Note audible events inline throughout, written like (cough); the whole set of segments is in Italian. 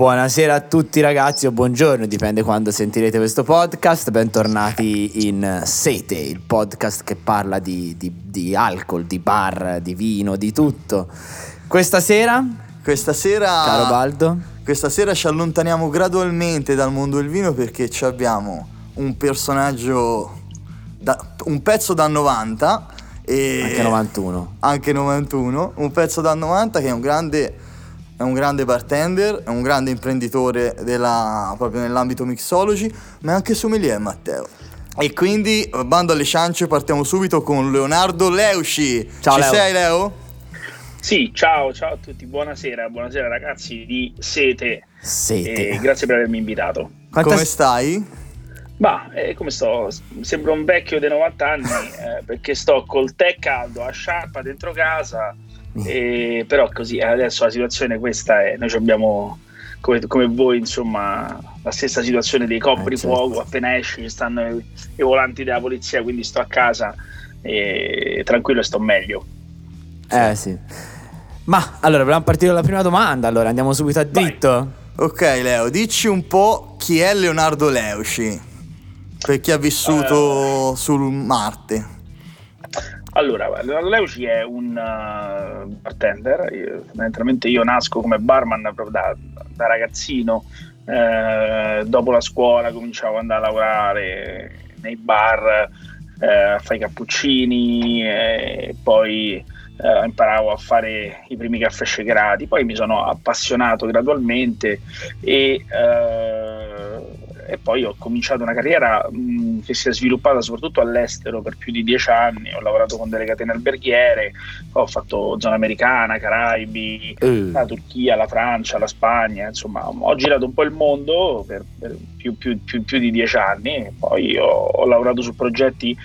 Buonasera a tutti ragazzi o buongiorno, dipende quando sentirete questo podcast. Bentornati in Sete, il podcast che parla di, di, di alcol, di bar, di vino, di tutto. Questa sera, Questa sera, caro Baldo, questa sera ci allontaniamo gradualmente dal mondo del vino perché ci abbiamo un personaggio, da- un pezzo da 90 e anche 91. anche 91, un pezzo da 90 che è un grande, è un grande bartender, è un grande imprenditore della- proprio nell'ambito mixology, ma è anche sommelier Matteo. E quindi, bando alle ciance, partiamo subito con Leonardo Leusci. Ciao, Ci Leo. sei Leo? Sì, ciao, ciao a tutti, buonasera, buonasera ragazzi di Sete Sete. e grazie per avermi invitato. Quanta- Come stai? Ma eh, come sto? Sembro un vecchio dei 90 anni eh, perché sto col tè caldo a sciarpa dentro casa, e, però così adesso la situazione questa è, noi abbiamo come, come voi insomma la stessa situazione dei coprifuoco, certo. appena esci ci stanno i, i volanti della polizia, quindi sto a casa e tranquillo e sto meglio. Eh sì. Ma allora, vogliamo partire dalla prima domanda, allora andiamo subito a Vai. dritto. Ok Leo, dici un po' chi è Leonardo Leusci, per chi ha vissuto sul Marte. Allora, Leuci è un uh, bartender, io- fondamentalmente io nasco come barman proprio da, da ragazzino, eh, dopo la scuola cominciavo ad andare a lavorare nei bar, eh, a fare i cappuccini, e poi eh, imparavo a fare i primi caffè shakerati, poi mi sono appassionato gradualmente e, eh, e poi ho cominciato una carriera mh, che si è sviluppata soprattutto all'estero per più di dieci anni, ho lavorato con delle catene alberghiere, ho fatto zona americana, Caraibi, Eh, la Turchia, la Francia, la Spagna, insomma ho girato un po' il mondo per, per più, più- più- più di dieci anni, poi ho, ho lavorato su progetti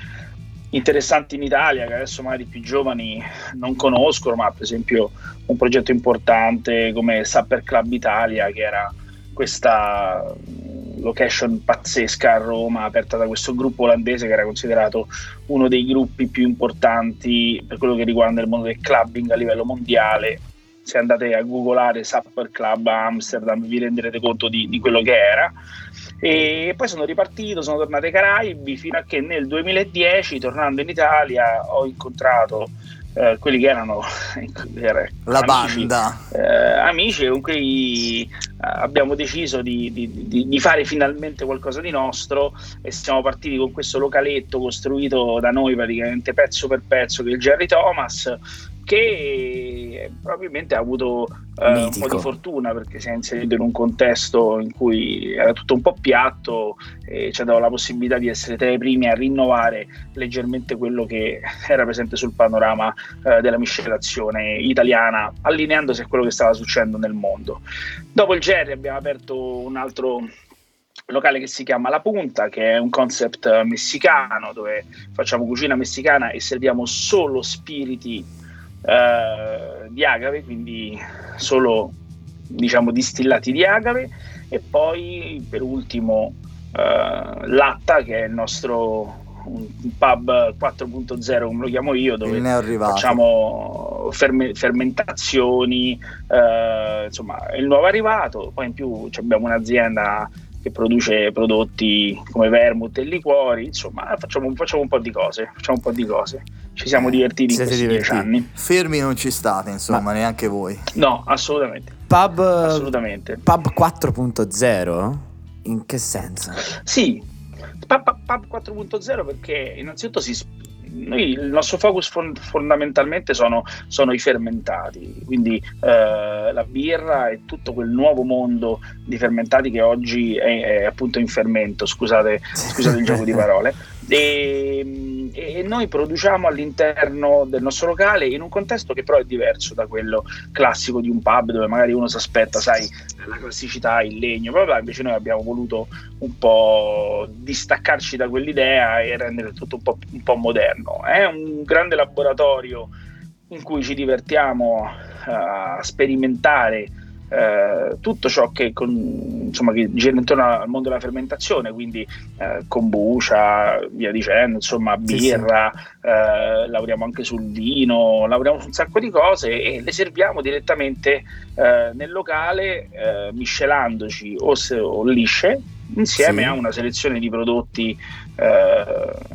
interessanti in Italia che adesso magari i più giovani non conoscono, ma per esempio un progetto importante come Supper Club Italia che era questa location pazzesca a Roma aperta da questo gruppo olandese che era considerato uno dei gruppi più importanti per quello che riguarda il mondo del clubbing a livello mondiale. Se andate a googolare Supper Club Amsterdam vi renderete conto di, di quello che era. E poi sono ripartito, sono tornato ai Caraibi fino a che nel 2010 tornando in Italia ho incontrato eh, quelli che erano era- La amici, banda. eh, amici con cui eh, abbiamo deciso di, di- di- di fare finalmente qualcosa di nostro e siamo partiti con questo localetto costruito da noi praticamente pezzo per pezzo che è il Jerry Thomas che probabilmente ha avuto eh, un po' di fortuna perché si è inserito in un contesto in cui era tutto un po' piatto e ci ha dato la possibilità di essere tra i primi a rinnovare leggermente quello che (laughs) era presente sul panorama eh, della miscelazione italiana, allineandosi a quello che stava succedendo nel mondo. Dopo il Jerry abbiamo aperto un altro locale che si chiama La Punta, che è un concept eh, messicano dove facciamo cucina messicana e serviamo solo spiriti eh, di agave, quindi solo diciamo distillati di agave e poi per ultimo eh, Latta che è il nostro pub 4.0 come lo chiamo io dove facciamo ferme- fermentazioni, eh, insomma, è il nuovo arrivato. Poi in più abbiamo un'azienda che produce prodotti come vermouth e liquori, insomma, facciamo, facciamo un po' di cose, facciamo un po' di cose. Ci siamo divertiti in Siete questi dieci divertiti. anni. Fermi non ci state, insomma, neanche voi. No, assolutamente, Pub, assolutamente. pub 4.0? In che senso? Sì, Pub, Pub 4.0 perché innanzitutto si, noi, il nostro focus fon- fondamentalmente sono, sono i fermentati, quindi eh, la birra e tutto quel nuovo mondo di fermentati che oggi è, è appunto in fermento, scusate, scusate il gioco di (laughs) parole. E, e noi produciamo all'interno del nostro locale in un contesto che però è diverso da quello classico di un pub dove magari uno si aspetta, sai, la classicità, il legno, bla invece noi abbiamo voluto un po' distaccarci da quell'idea e rendere tutto un po', un po' moderno. È un grande laboratorio in cui ci divertiamo a sperimentare eh, tutto ciò che, con, insomma, che, gira intorno al mondo della fermentazione, quindi eh, kombucha, via dicendo, insomma, birra, sì, sì. Eh, lavoriamo anche sul vino, lavoriamo su un sacco di cose e le serviamo direttamente eh, nel locale eh, miscelandoci o, se, o lisce insieme sì. a una selezione di prodotti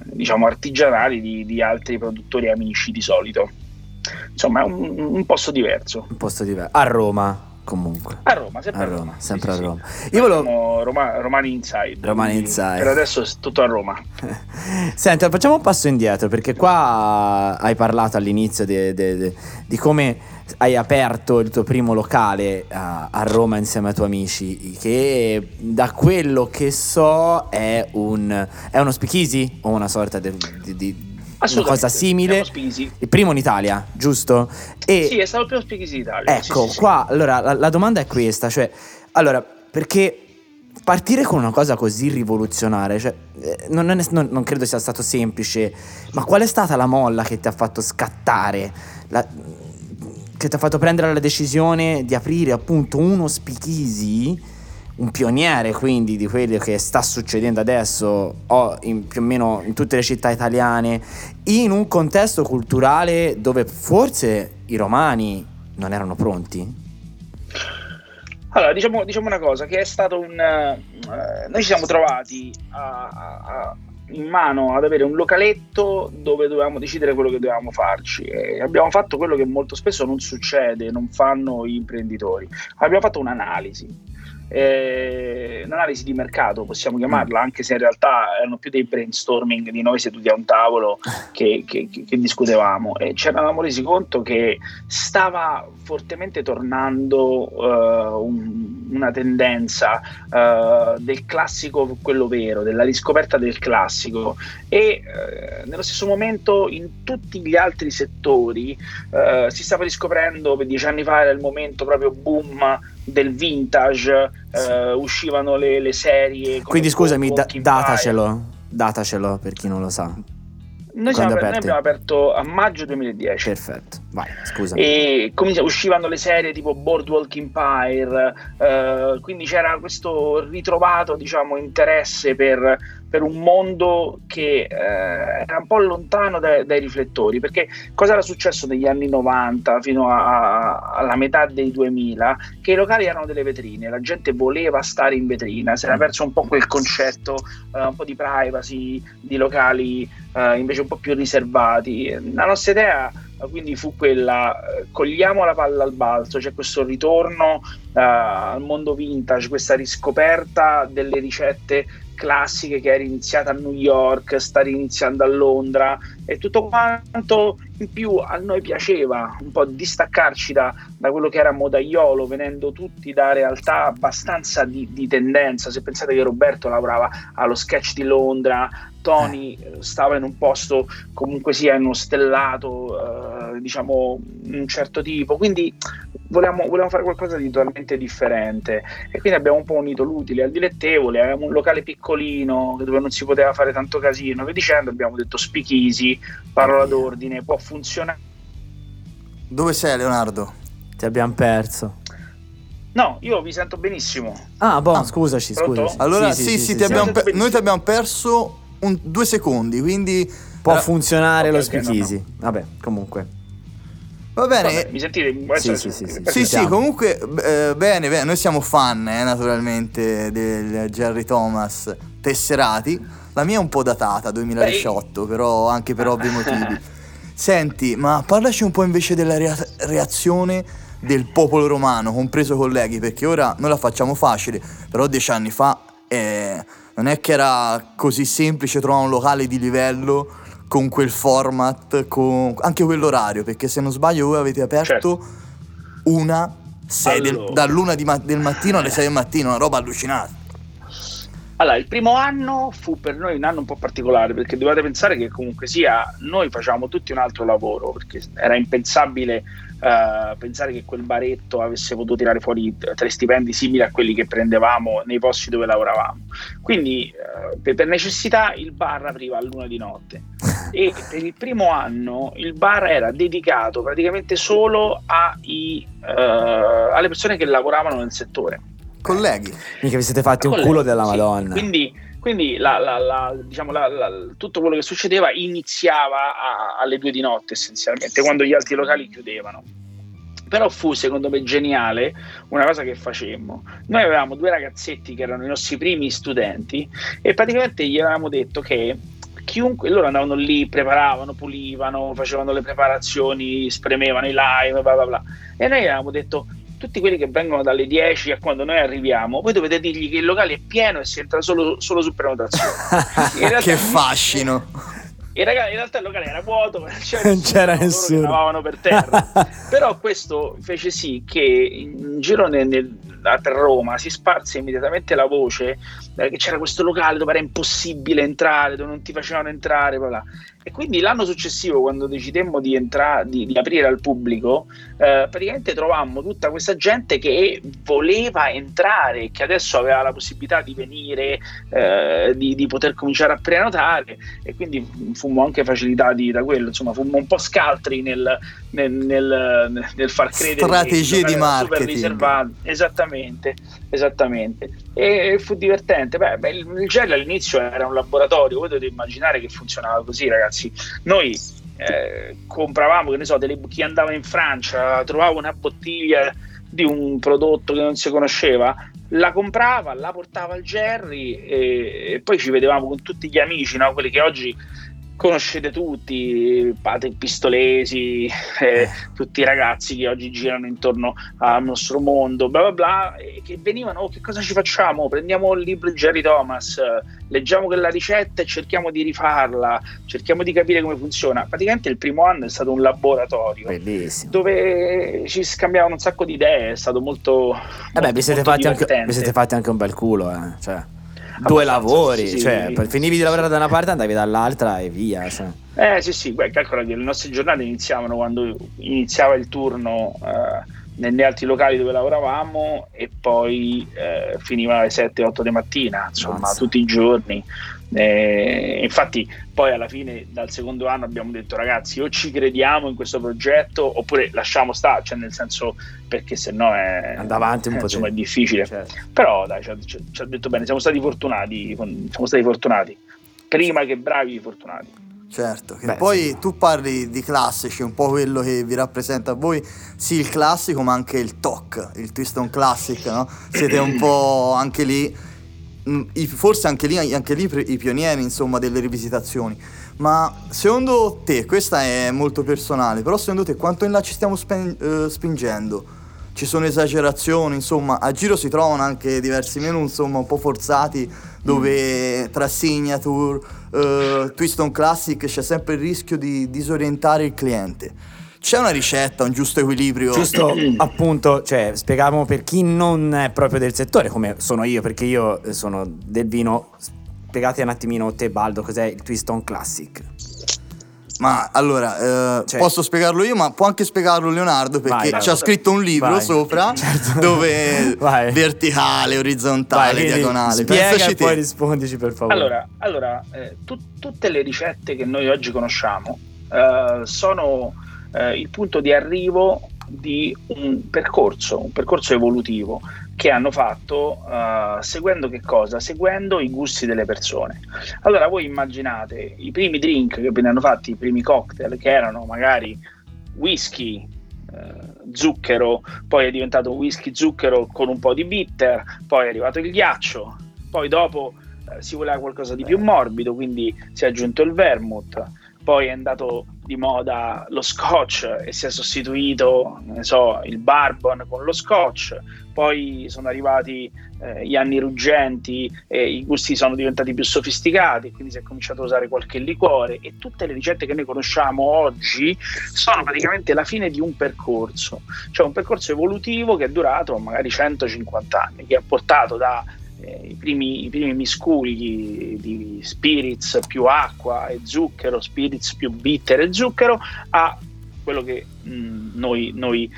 diciamo artigianali di, di altri produttori amici di solito insomma è un, un, posto diverso. Un posto diverso. A Roma comunque. A Roma, sempre a Roma. Roma sempre sì, a Roma. Sì. Io volevo... Roma, Romani Inside. Romani Inside. Per adesso è tutto a Roma. (laughs) Senti, facciamo un passo indietro perché qua hai parlato all'inizio di, di, di come hai aperto il tuo primo locale a, a, Roma insieme ai tuoi amici, che da quello che so è, un, è uno speakeasy o una sorta di una cosa simile. Il primo in Italia, giusto? E sì, è stato il primo Speakeasy d'Italia. Ecco, sì, sì, qua allora la, la, domanda è questa, cioè, allora, perché partire con una cosa così rivoluzionaria, cioè, eh, non, non, è, non, non, credo sia stato semplice, ma qual è stata la molla che ti ha fatto scattare? La, che ti ha fatto prendere la decisione di aprire appunto uno speakeasy un pioniere quindi di quello che sta succedendo adesso in, più o meno in tutte le città italiane, in un contesto culturale dove forse i romani non erano pronti? Allora, diciamo, diciamo una cosa, che è stato un... Eh, noi ci siamo trovati a, a, in mano ad avere un localetto dove dovevamo decidere quello che dovevamo farci e abbiamo fatto quello che molto spesso non succede, non fanno gli imprenditori. Abbiamo fatto un'analisi eh, un'analisi di mercato, possiamo chiamarla, mm. anche se in realtà erano più dei brainstorming di noi seduti a un tavolo (laughs) che, che, che discutevamo e ci eravamo resi conto che stava fortemente tornando uh, un, una tendenza uh, del classico, quello vero, della riscoperta del classico e uh, nello stesso momento in tutti gli altri settori si stava riscoprendo, per dieci anni fa era il momento proprio boom del vintage, sì. uh, uscivano le, le serie. Quindi scusami, da, datacelo, datacelo per chi non lo sa. Noi, siamo, noi, abbiamo aperto a maggio 2010. Perfetto, vai, scusa. E comincia, uscivano le serie tipo Boardwalk Empire, uh, quindi c'era questo ritrovato diciamo, interesse per per un mondo che eh, era un po' lontano dai, dai, riflettori, perché cosa era successo negli anni 90 fino a, a, alla metà dei 2000? Che i locali erano delle vetrine, la gente voleva stare in vetrina, si era mm. perso un po' quel concetto, eh, un po' di privacy, di locali eh, invece un po' più riservati. La nostra idea quindi fu quella eh, cogliamo la palla al balzo c'è questo ritorno uh, al mondo vintage questa riscoperta delle ricette classiche che era iniziata a New York, sta iniziando a Londra e tutto quanto in più a noi piaceva un po' distaccarci da, da quello che era modaiolo, venendo tutti da realtà abbastanza di, di, tendenza. Se pensate che Roberto lavorava allo sketch di Londra, Tony eh. stava in un posto comunque sia in uno stellato, eh, diciamo un certo tipo, quindi volevamo, volevamo, fare qualcosa di totalmente differente e quindi abbiamo un po' unito l'utile al dilettevole, avevamo un locale piccolino dove non si poteva fare tanto casino, e dicendo abbiamo detto speakeasy, parola d'ordine, può funzionare. Dove sei Leonardo? Ti abbiamo perso. No, io vi sento benissimo. Ah, boh, ah, scusaci, scusaci. Allora, sì, sì, sì, sì ti abbiamo pe- noi ti abbiamo perso un, due secondi, quindi... Può funzionare okay, lo speakeasy. Okay, no, no. Vabbè, comunque. Va bene. Vabbè, mi sentite? Sì, sì, sì, sì, sì, sì, comunque eh, bene, bene, noi siamo fan eh, naturalmente del Jerry Thomas Tesserati. La mia è un po' datata, 2018, Beh. però anche per ovvi motivi. (laughs) Senti, ma parlaci un po' invece della rea- reazione del popolo romano, compreso i colleghi, perché ora noi la facciamo facile, però dieci anni fa eh, non è che era così semplice trovare un locale di livello con quel format, con anche quell'orario, perché se non sbaglio voi avete aperto certo. una sei allora. del, dall'una ma- del mattino alle 6 del mattino, una roba allucinante. Allora, il primo anno fu per noi un anno un po' particolare perché dovete pensare che comunque sia noi facevamo tutti un altro lavoro perché era impensabile uh, pensare che quel baretto avesse potuto tirare fuori tre stipendi simili a quelli che prendevamo nei posti dove lavoravamo. Quindi uh, per, per, necessità il bar apriva a luna di notte. e per il primo anno il bar era dedicato praticamente solo ai, uh, alle persone che lavoravano nel settore. Colleghi. Mica vi siete fatti Colleghi, un culo della sì. Madonna. Quindi, quindi la, la, diciamo, tutto quello che succedeva iniziava a, alle due di notte essenzialmente, quando gli altri locali chiudevano. Però fu secondo me geniale una cosa che facemmo. Noi avevamo due ragazzetti che erano i nostri primi studenti e praticamente gli avevamo detto che chiunque loro andavano lì, preparavano, pulivano, facevano le preparazioni, spremevano i lime, bla bla bla. E noi avevamo detto tutti quelli che vengono dalle 10 a quando noi arriviamo, voi dovete dirgli che il locale è pieno e si entra solo, solo su prenotazione. (laughs) che fascino! In, realtà, in realtà il locale era vuoto, (laughs) c'era non c'era nessuno. per terra. (laughs) Però questo fece sì che in giro nel, nel, per Roma si sparse immediatamente la voce eh, che c'era questo locale dove era impossibile entrare, dove non ti facevano entrare. Bla bla. E quindi l'anno successivo, quando decidemmo di, entrare, di, di aprire al pubblico, eh, praticamente trovammo tutta questa gente che voleva entrare, che adesso aveva la possibilità di venire, eh, di, di, poter cominciare a prenotare, e quindi fummo anche facilitati da quello. Insomma, fummo un po' scaltri nel, nel, nel, nel far credere strategie di marketing. Esattamente, esattamente. E fu divertente. Beh, beh, il, gel all'inizio era un laboratorio, voi dovete immaginare che funzionava così, ragazzi. Noi eh, compravamo, che ne so, delle, chi andava in Francia, trovava una bottiglia di un prodotto che non si conosceva, la comprava, la portava al Jerry e, e poi ci vedevamo con tutti gli amici, no? quelli che oggi conoscete tutti, Patrick Pistolesi, eh, tutti i ragazzi che oggi girano intorno al nostro mondo, bla bla bla, e che venivano, oh, che cosa ci facciamo? Prendiamo il libro di Jerry Thomas, leggiamo quella ricetta e cerchiamo di rifarla, cerchiamo di capire come funziona. Praticamente il primo anno è stato un laboratorio Bellissimo. dove ci scambiavano un sacco di idee, è stato molto... Vabbè, eh vi, siete fatti anche, vi siete fatti anche un bel culo, eh? cioè due lavori, sì, cioè sì. finivi di lavorare da una parte andavi dall'altra e via. Cioè. Eh sì sì, beh, calcola che le nostre giornate iniziavano quando iniziava il turno eh, negli altri locali dove lavoravamo e poi eh, finiva alle 7-8 di mattina, insomma Mazza. tutti i giorni. Eh, infatti poi alla fine dal secondo anno abbiamo detto ragazzi o ci crediamo in questo progetto oppure lasciamo stare, cioè nel senso perché se no è, avanti un po' insomma, è difficile. Certo. Però dai, ci ha, ci ha detto bene, siamo stati fortunati, siamo stati fortunati, prima che bravi fortunati. Certo, che Beh, poi sì. tu parli di classici, un po' quello che vi rappresenta a voi, sì il classico ma anche il TOC, il Twist on Classic, no? Siete un po' anche lì forse anche lì, anche lì i pionieri insomma delle rivisitazioni. Ma secondo te questa è molto personale però secondo te quanto in là ci stiamo spen- uh, spingendo? Ci sono esagerazioni insomma a giro si trovano anche diversi menu insomma un po' forzati dove mm. tra signature uh, twist on classic c'è sempre il rischio di disorientare il cliente c'è una ricetta, un giusto equilibrio? Giusto, appunto, cioè, spieghiamo per chi non è proprio del settore, come sono io, perché io sono del vino. Spiegate un attimino te, Baldo, cos'è il Twist on Classic? Ma allora, eh, cioè, posso spiegarlo io, ma può anche spiegarlo Leonardo perché ci ha scritto un libro vai. sopra (laughs) certo. dove (laughs) vai. verticale, orizzontale, vai, diagonale. Spiega e poi rispondici per favore. Allora, allora eh, tu, tutte le ricette che noi oggi conosciamo eh, sono eh, il punto di arrivo di un percorso, un percorso evolutivo che hanno fatto uh, seguendo che cosa? Seguendo i gusti delle persone. Allora voi immaginate i primi drink che venivano fatti, i primi cocktail che erano magari whisky, uh, zucchero, poi è diventato whisky zucchero con un po' di bitter, poi è arrivato il ghiaccio, poi dopo uh, si voleva qualcosa di più morbido, quindi si è aggiunto il vermouth, poi è andato di moda lo scotch e si è sostituito so, il bourbon con lo scotch, poi sono arrivati eh, gli anni ruggenti e i gusti sono diventati più sofisticati, quindi si è cominciato a usare qualche liquore e tutte le ricette che noi conosciamo oggi sono praticamente la fine di un percorso, cioè un percorso evolutivo che è durato magari 150 anni, che ha portato da i, primi, i, primi, misculi di spirits più acqua e zucchero, spirits più bitter e zucchero, a quello che mh, noi, noi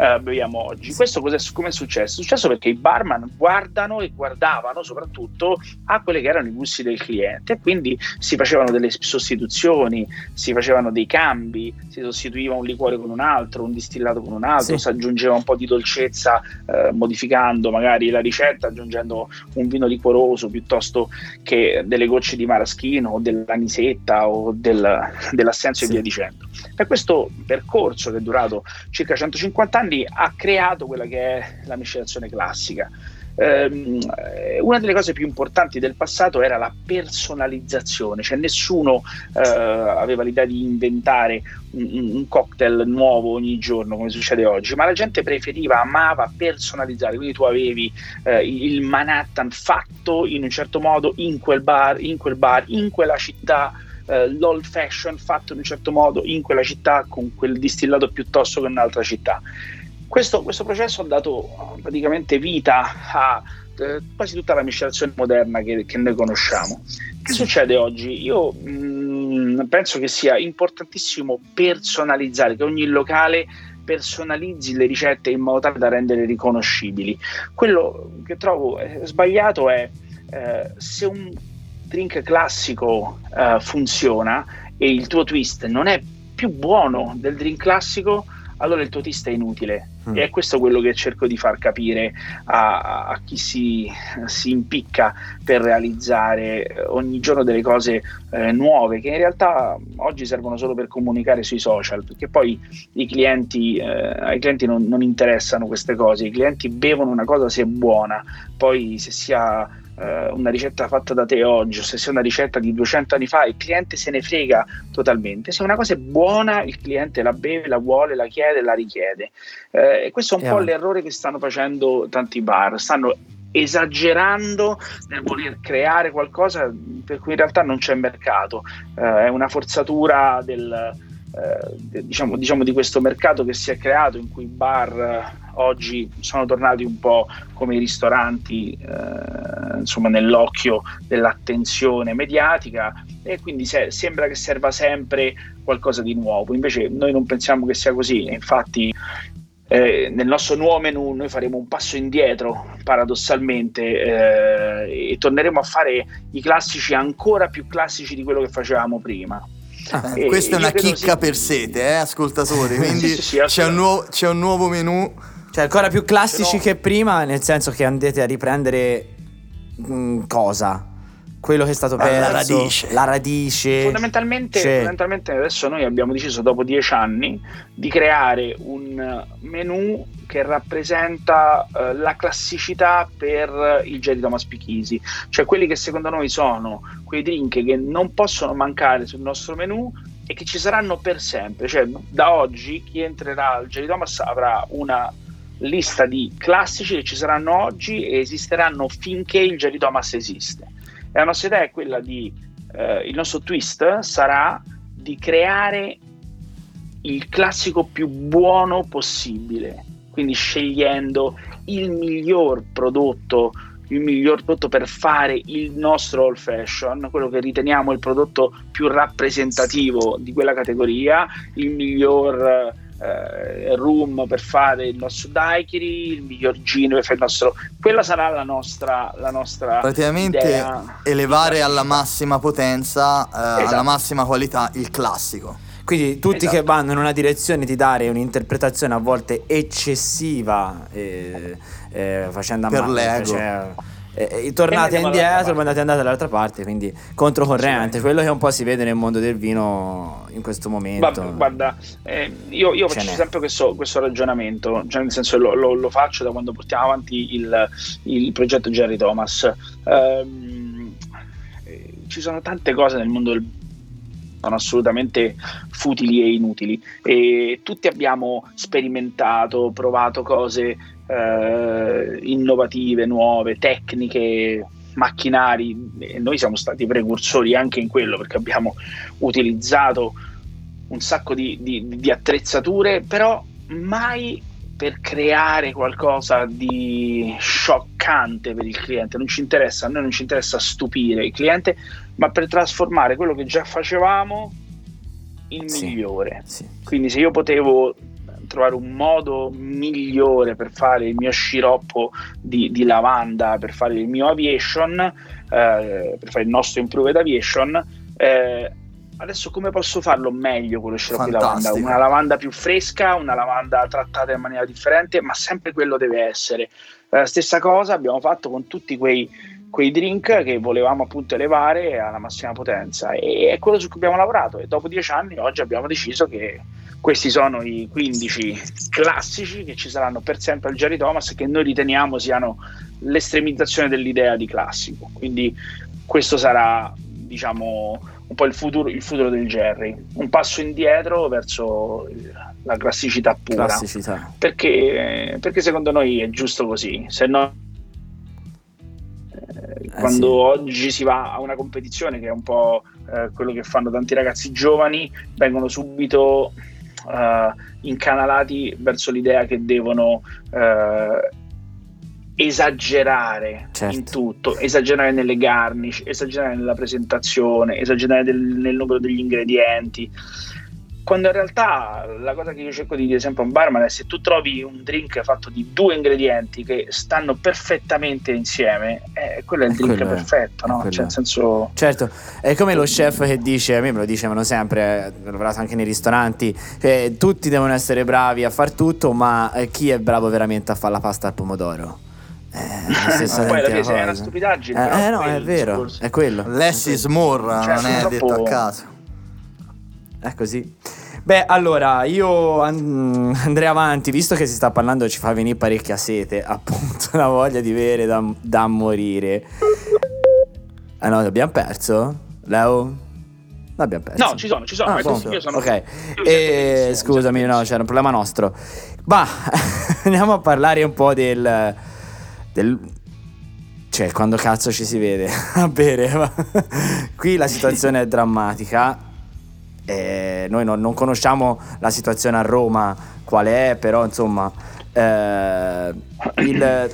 eh, beviamo oggi. Questo come è successo? È successo perché i barman guardano e guardavano soprattutto a quelli che erano i gusti del cliente quindi si facevano delle sostituzioni, si facevano dei cambi, si sostituiva un liquore con un altro, un distillato con un altro, sì. si aggiungeva un po' di dolcezza eh, modificando magari la ricetta, aggiungendo un vino liquoroso piuttosto che delle gocce di maraschino o dell'anisetta o del, dell'assenzio sì. e via dicendo. Per questo percorso che è durato circa 150 anni ha creato quella che è la miscelazione classica. Um, una delle cose più importanti del passato era la personalizzazione, cioè nessuno uh, aveva l'idea di inventare un, un, cocktail nuovo ogni giorno come succede oggi, ma la gente preferiva, amava personalizzare, quindi tu avevi uh, il Manhattan fatto in un certo modo in quel bar, in quel bar, in quella città eh, l'old fashion fatto in un certo modo in quella città con quel distillato piuttosto che in un'altra città. Questo, questo processo ha dato praticamente vita a eh, quasi tutta la miscelazione moderna che, che noi conosciamo. Che succede oggi? Io mh, mm, penso che sia importantissimo personalizzare, che ogni locale personalizzi le ricette in modo tale da renderle riconoscibili. Quello che trovo eh, sbagliato è eh, se un drink classico eh, funziona e il tuo twist non è più buono del drink classico, allora il tuo twist è inutile. Mm. E è questo quello che cerco di far capire a, a chi si, si, impicca per realizzare eh, ogni giorno delle cose eh, nuove, che in realtà oggi servono solo per comunicare sui social, perché poi i clienti, eh, ai clienti non, non interessano queste cose, i clienti bevono una cosa se è buona, poi se sia eh, una ricetta fatta da te oggi o se sia una ricetta di 200 anni fa, il cliente se ne frega totalmente. Se una cosa è buona, il cliente la beve, la vuole, la chiede, la richiede. Eh, e questo è un yeah. po' l'errore che stanno facendo tanti bar. Stanno esagerando nel voler creare qualcosa per cui in realtà non c'è mercato, eh, è una forzatura del, eh, diciamo, diciamo, di questo mercato che si è creato in cui i bar eh, oggi sono tornati un po' come i ristoranti eh, insomma nell'occhio dell'attenzione mediatica e quindi se, sembra che serva sempre qualcosa di nuovo. Invece noi non pensiamo che sia così infatti eh, nel nostro nuovo menu noi faremo un passo indietro paradossalmente eh, e torneremo a fare i classici ancora più classici di quello che facevamo prima Ah, eh, questa è una chicca sì. per sete, eh, ascoltatori. Quindi sì, sì, c'è, un nuovo, c'è, un nuovo, menu. Cioè, ancora più classici Però... che prima, nel senso che andate a riprendere mh, mm, cosa? Quello che è stato perso, la radice. La radice. Fondamentalmente, fondamentalmente, adesso noi abbiamo deciso dopo dieci anni di creare un menu che rappresenta uh, la classicità per il Jedi Thomas Pichisi, cioè quelli che secondo noi sono quei drink che non possono mancare sul nostro menu e che ci saranno per sempre, cioè da oggi chi entrerà al Jedi Thomas avrà una lista di classici che ci saranno oggi e esisteranno finché il Jerry Thomas esiste. La nostra idea è quella di, eh, il nostro twist sarà di creare il classico più buono possibile, quindi scegliendo il miglior prodotto il miglior prodotto per fare il nostro old fashion, quello che riteniamo il prodotto più rappresentativo di quella categoria, il miglior eh, room per fare il nostro daiquiri, il miglior gin per fare il nostro... Quella sarà la nostra... La nostra Praticamente idea. elevare alla massima potenza, eh, esatto. alla massima qualità il classico. Quindi tutti esatto. che vanno in una direzione di dare un'interpretazione a volte eccessiva, eh, eh, facendo a per mano, l'ego. Cioè, e, tornate indietro, poi andate, andate dall'altra parte, quindi controcorrente, quello che un po' si vede nel mondo del vino in questo momento. Guarda, guarda eh, io, io faccio sempre questo, questo, ragionamento, cioè nel senso lo, lo, lo, faccio da quando portiamo avanti il, il progetto Jerry Thomas. Um, ci sono tante cose nel mondo del sono assolutamente futili e inutili. E tutti abbiamo sperimentato, provato cose eh, innovative, nuove, tecniche, macchinari e noi siamo stati precursori anche in quello perché abbiamo utilizzato un sacco di, di, di attrezzature, però mai per creare qualcosa di scioccante per il cliente, non ci interessa, a noi non ci interessa stupire il cliente, ma per trasformare quello che già facevamo in sì, migliore. Sì. Quindi se io potevo trovare un modo migliore per fare il mio sciroppo di, di lavanda, per fare il mio aviation, eh, per fare il nostro improved aviation. Eh, adesso come posso farlo meglio con lo sciroppo di lavanda? Una lavanda più fresca, una lavanda trattata in maniera differente, ma sempre quello deve essere. La stessa cosa abbiamo fatto con tutti quei, quei drink che volevamo appunto elevare alla massima potenza. E è quello su cui abbiamo lavorato. E dopo dieci anni oggi abbiamo deciso che questi sono i 15 classici che ci saranno per sempre al Jerry Thomas che noi riteniamo siano l'estremizzazione dell'idea di classico. Quindi questo sarà diciamo un po' il futuro, il futuro del Jerry. Un passo indietro verso la classicità pura. Classicità. Perché, perché secondo noi è giusto così. Se no quando sì. oggi si va a una competizione che è un po' eh, quello che fanno tanti ragazzi giovani vengono subito uh, incanalati verso l'idea che devono uh, esagerare certo. in tutto, esagerare nelle garnish, esagerare nella presentazione, esagerare del, nel numero degli ingredienti quando in realtà la cosa che io cerco di dire sempre a un barman è se tu trovi un drink fatto di due ingredienti che stanno perfettamente insieme, eh, quello è il drink quello perfetto, no? Cioè, nel senso... Certo, è come lo chef che dice, a me me lo dicevano sempre, ho lavorato anche nei ristoranti, che tutti devono essere bravi a far tutto, ma eh, chi è bravo veramente a fare la pasta al pomodoro? Eh, (laughs) poi alla fine è una stupidaggine. Eh, eh no, è vero, è quello. Less is more, cioè, non è detto a caso. È così. Beh, allora io andrei avanti, visto che si sta parlando, ci fa venire parecchia sete, appunto, (laughs) la voglia di bere da, da morire. Ah no, abbiamo perso? Leo? L'abbiamo perso. No, ci sono, ci sono. Ah, io sono ok, e, scusami, no, c'era un problema nostro. Ma (laughs) andiamo a parlare un po' del, del cioè, quando cazzo ci si vede (laughs) a bere. Qui la situazione è drammatica eh, noi non, non, conosciamo la situazione a Roma, qual è, però insomma eh, il,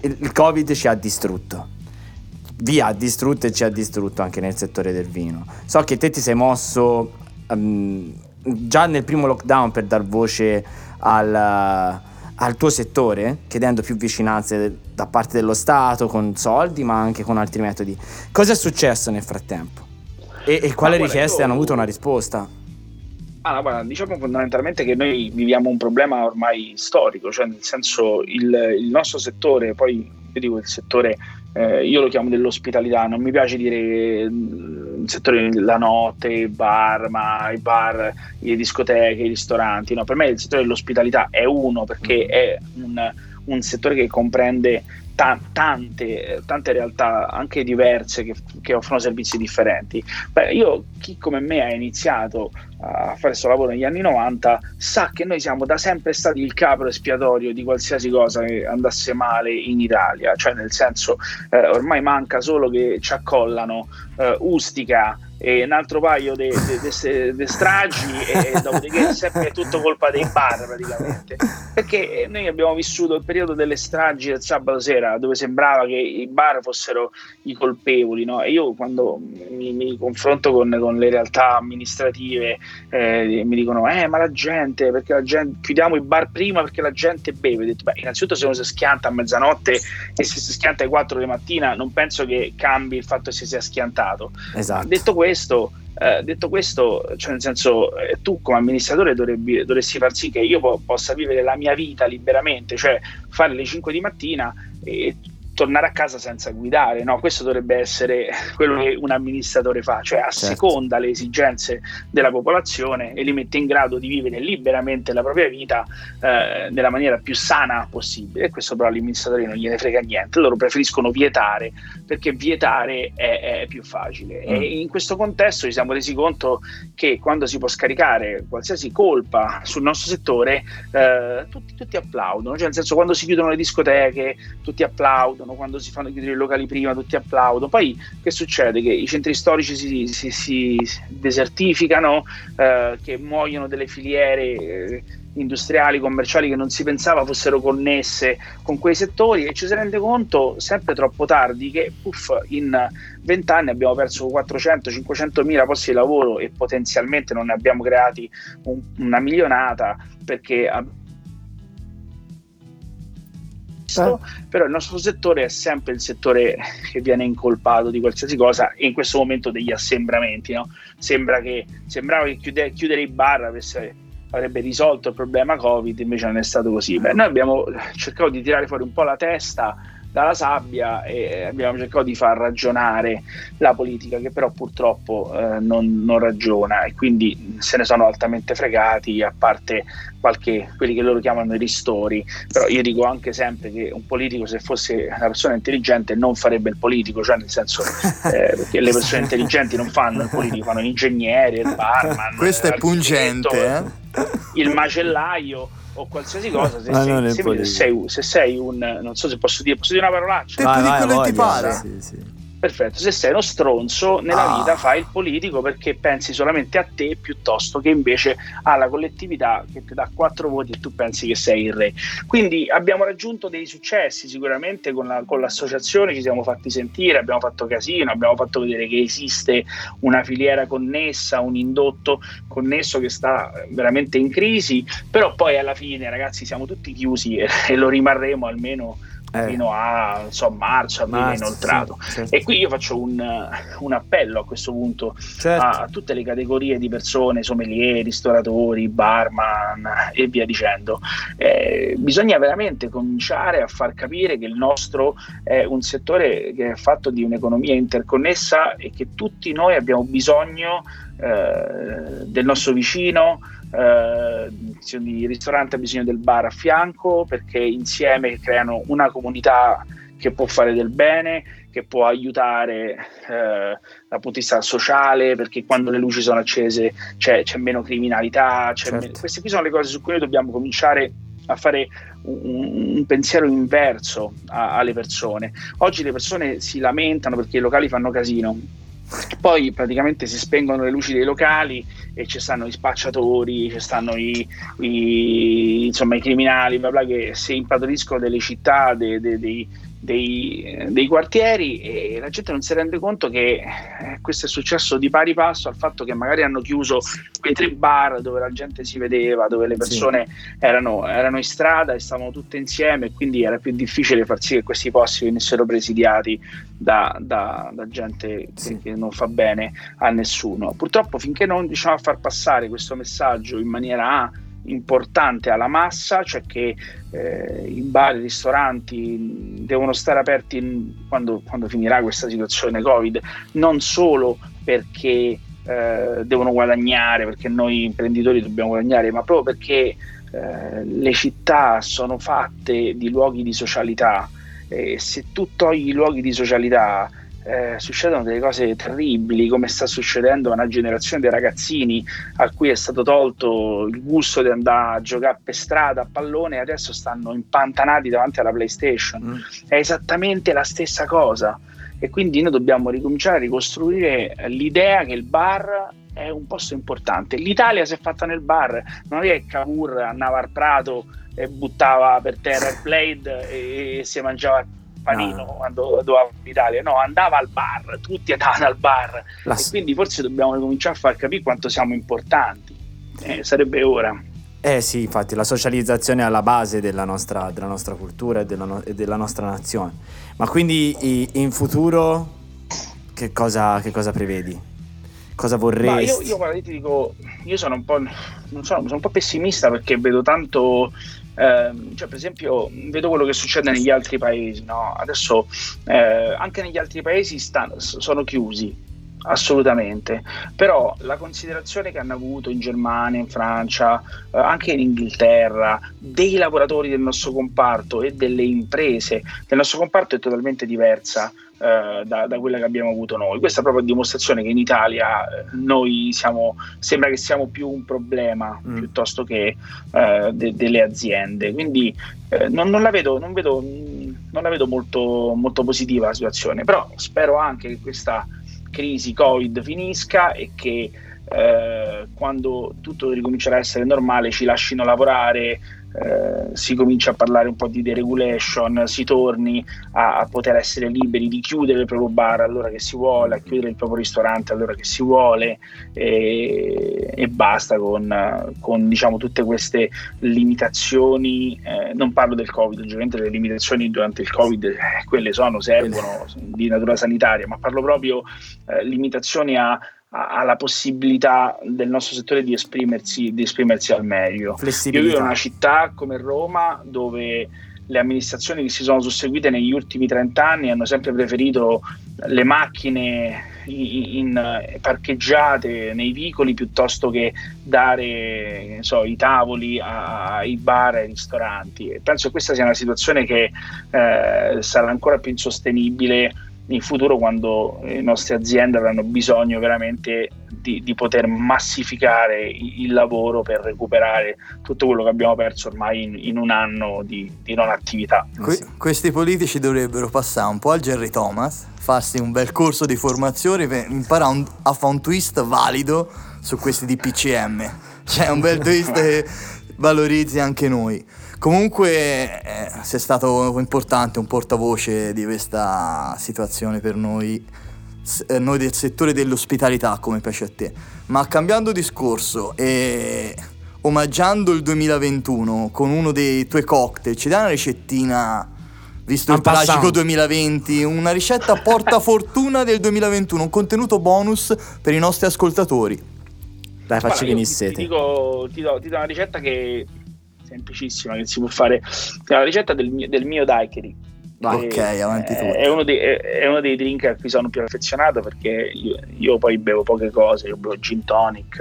il, Covid ci ha distrutto. Vi ha distrutto e ci ha distrutto anche nel settore del vino. So che te ti sei mosso um, già nel primo lockdown per dar voce al, al tuo settore, chiedendo più vicinanze da parte dello Stato, con soldi, ma anche con altri metodi. Cosa è successo nel frattempo? E, e quale richieste io... hanno avuto una risposta? Ah, guarda, diciamo fondamentalmente che noi viviamo un problema ormai storico, cioè nel senso il, il nostro settore, poi io dico il settore, eh, io lo chiamo dell'ospitalità, non mi piace dire mm, il settore della notte, i bar, ma i bar, le discoteche, i ristoranti, no, per me il settore dell'ospitalità è uno perché è un, un settore che comprende ta- tante, tante, realtà anche diverse che, che, offrono servizi differenti. Beh, io, chi come me ha iniziato a fare questo lavoro negli anni 90 sa che noi siamo da sempre stati il capro espiatorio di qualsiasi cosa che andasse male in Italia, cioè nel senso eh, ormai manca solo che ci accollano eh, Ustica, e un altro paio di stragi e dopodiché è sempre tutto colpa dei bar praticamente perché noi abbiamo vissuto il periodo delle stragi del sabato sera dove sembrava che i bar fossero i colpevoli no? e io quando mi, mi confronto con, con, le realtà amministrative eh, mi dicono eh ma la gente perché la gente chiudiamo i bar prima perché la gente beve ho detto beh innanzitutto se uno si schianta a mezzanotte e se si schianta alle 4 di mattina non penso che cambi il fatto che si sia schiantato esatto. detto questo questo, eh, detto questo, cioè nel senso, eh, tu come amministratore dovrebbe, dovresti far sì che io po- possa vivere la mia vita liberamente, cioè fare le 5 di mattina e tornare a casa senza guidare, no? Questo dovrebbe essere quello che un amministratore fa, cioè asseconda certo. le esigenze della popolazione e li mette in grado di vivere liberamente la propria vita eh, nella maniera più sana possibile. E questo però agli amministratori non gliene frega niente, loro preferiscono vietare perché vietare è, è più facile. Mm. E in questo contesto ci siamo resi conto che quando si può scaricare qualsiasi colpa sul nostro settore, eh, tutti, tutti applaudono, cioè nel senso quando si chiudono le discoteche, tutti applaudono applaudono quando si fanno chiudere i locali prima, tutti applaudono. Poi che succede? Che i centri storici si, si, si desertificano, eh, che muoiono delle filiere eh, industriali, commerciali che non si pensava fossero connesse con quei settori e ci si rende conto sempre troppo tardi che puff, in vent'anni abbiamo perso 400-500 mila posti di lavoro e potenzialmente non ne abbiamo creati un, una milionata perché eh. però il nostro settore è sempre il settore che viene incolpato di qualsiasi cosa e in questo momento degli assembramenti no? Sembra che, sembrava che chiudere, chiudere i bar avesse, avrebbe risolto il problema covid invece non è stato così Beh, noi abbiamo cercato di tirare fuori un po' la testa dalla sabbia e abbiamo cercato di far ragionare la politica che però purtroppo eh, non, non, ragiona. E quindi se ne sono altamente fregati a parte qualche, quelli che loro chiamano i ristori. Però io dico anche sempre che un politico se fosse una persona intelligente non farebbe il politico cioè nel senso (laughs) eh, perché le persone intelligenti non fanno il politico fanno l'ingegnere, il barman questo è pungente eh? il macellaio o qualsiasi cosa, se, sei, se, sei, se sei, un non so se posso dire, posso dire una parolaccia? Vai, vai, ti pare. Sì, sì. Perfetto, se sei uno stronzo nella ah. vita fai il politico perché pensi solamente a te piuttosto che invece alla collettività che ti dà quattro voti e tu pensi che sei il re. Quindi abbiamo raggiunto dei successi sicuramente con, la, con l'associazione, ci siamo fatti sentire, abbiamo fatto casino, abbiamo fatto vedere che esiste una filiera connessa, un indotto connesso che sta veramente in crisi, però poi alla fine ragazzi siamo tutti chiusi e, (laughs) e lo rimarremo almeno eh. fino a so, marzo, aprile inoltrato. Sì, certo. E qui io faccio un, un, appello a questo punto certo. a, a, tutte le categorie di persone, sommelier, ristoratori, barman e via dicendo. Eh, bisogna veramente cominciare a far capire che il nostro è un settore che è fatto di un'economia interconnessa e che tutti noi abbiamo bisogno eh, del nostro vicino eh, il ristorante ha bisogno del bar a fianco perché insieme creano una comunità che può fare del bene, che può aiutare eh, dal punto di vista sociale, perché quando le luci sono accese c'è, c'è meno criminalità. C'è certo. meno... Queste qui sono le cose su cui noi dobbiamo cominciare a fare un, un pensiero inverso a, alle persone. Oggi le persone si lamentano perché i locali fanno casino poi praticamente si spengono le luci dei locali e ci stanno gli spacciatori, ci stanno i, i, insomma, i criminali, bla bla, che si impadroniscono delle città, dei, dei, dei dei, dei, quartieri e la gente non si rende conto che eh, questo è successo di pari passo al fatto che magari hanno chiuso quei tre bar dove la gente si vedeva, dove le persone sì. erano, erano, in strada e stavano tutte insieme e quindi era più difficile far sì che questi posti venissero presidiati da, da, da gente sì. che, che, non fa bene a nessuno. Purtroppo finché non riusciamo a far passare questo messaggio in maniera importante alla massa, cioè che eh, i bar, i ristoranti devono stare aperti in, quando, quando, finirà questa situazione Covid, non solo perché eh, devono guadagnare, perché noi imprenditori dobbiamo guadagnare, ma proprio perché eh, le città sono fatte di luoghi di socialità. E se tu togli i luoghi di socialità eh, succedono delle cose terribili, come sta succedendo a una generazione di ragazzini a cui è stato tolto il gusto di andare a giocare per strada a pallone e adesso stanno impantanati davanti alla PlayStation. Mm. È esattamente la stessa cosa. E quindi noi dobbiamo ricominciare a ricostruire l'idea che il bar è un posto importante. L'Italia si è fatta nel bar, non è che Cavour andava al Prato e buttava per terra il blade e si mangiava panino no. quando doveva in Italia, no, andava al bar, tutti andavano al bar La... quindi forse dobbiamo cominciare a far capire quanto siamo importanti, eh, sarebbe ora. Eh sì, infatti la socializzazione è alla base della nostra, della nostra cultura e della, no- e della, nostra nazione. Ma quindi in futuro che cosa, che cosa prevedi? Cosa vorresti? Io, io, guarda, io, ti dico, io sono un po', non so, sono un po' pessimista perché vedo tanto eh, cioè, per esempio, vedo quello che succede negli altri paesi. No? Adesso eh, anche negli altri paesi stanno, sono chiusi. Assolutamente, però la considerazione che hanno avuto in Germania, in Francia, eh, anche in Inghilterra, dei lavoratori del nostro comparto e delle imprese del nostro comparto è totalmente diversa eh, da, da, quella che abbiamo avuto noi. Questa è proprio dimostrazione che in Italia eh, noi siamo, sembra che siamo più un problema mm. piuttosto che eh, de, delle aziende. Quindi eh, non, non, la vedo, non vedo, non la vedo molto, molto positiva la situazione, però spero anche che questa crisi Covid finisca e che eh, quando tutto ricomincerà a essere normale ci lasciano lavorare, eh, si comincia a parlare un po' di deregulation, si torni a, a, poter essere liberi di chiudere il proprio bar all'ora che si vuole, a chiudere il proprio ristorante all'ora che si vuole e, e basta con, con diciamo, tutte queste limitazioni. Eh, non parlo del Covid, ovviamente le limitazioni durante il Covid, eh, quelle sono, servono di natura sanitaria, ma parlo proprio eh, limitazioni a ha la possibilità del nostro settore di esprimersi, di esprimersi al meglio. Io vivo in una città come Roma dove le amministrazioni che si sono susseguite negli ultimi 30 anni hanno sempre preferito le macchine in, in, parcheggiate nei vicoli piuttosto che dare so, i tavoli ai bar e ai ristoranti. E penso che questa sia una situazione che eh, sarà ancora più insostenibile in futuro quando le nostre aziende avranno bisogno veramente di, di poter massificare il, lavoro per recuperare tutto quello che abbiamo perso ormai in, in un anno di, di non attività. Que- questi politici dovrebbero passare un po' al Jerry Thomas, farsi un bel corso di formazione per imparare un, a fare un twist valido su questi DPCM. Cioè un bel twist (laughs) che valorizzi anche noi. Comunque eh, sei stato importante, un portavoce di questa situazione per noi, eh, noi del settore dell'ospitalità come piace a te. Ma cambiando discorso e omaggiando il 2021 con uno dei tuoi cocktail, ci dai una ricettina, visto il tragico 2020, una ricetta porta fortuna del 2021, un contenuto bonus per i nostri ascoltatori. Dai, facci venire sete. Ti, dico, ti, do, ti do una ricetta che semplicissima che si può fare. La ricetta del mio, del mio daiquiri. Ok, avanti tu. È uno, dei, è uno, dei, drink a cui sono più affezionato perché io, io, poi bevo poche cose, io bevo gin tonic,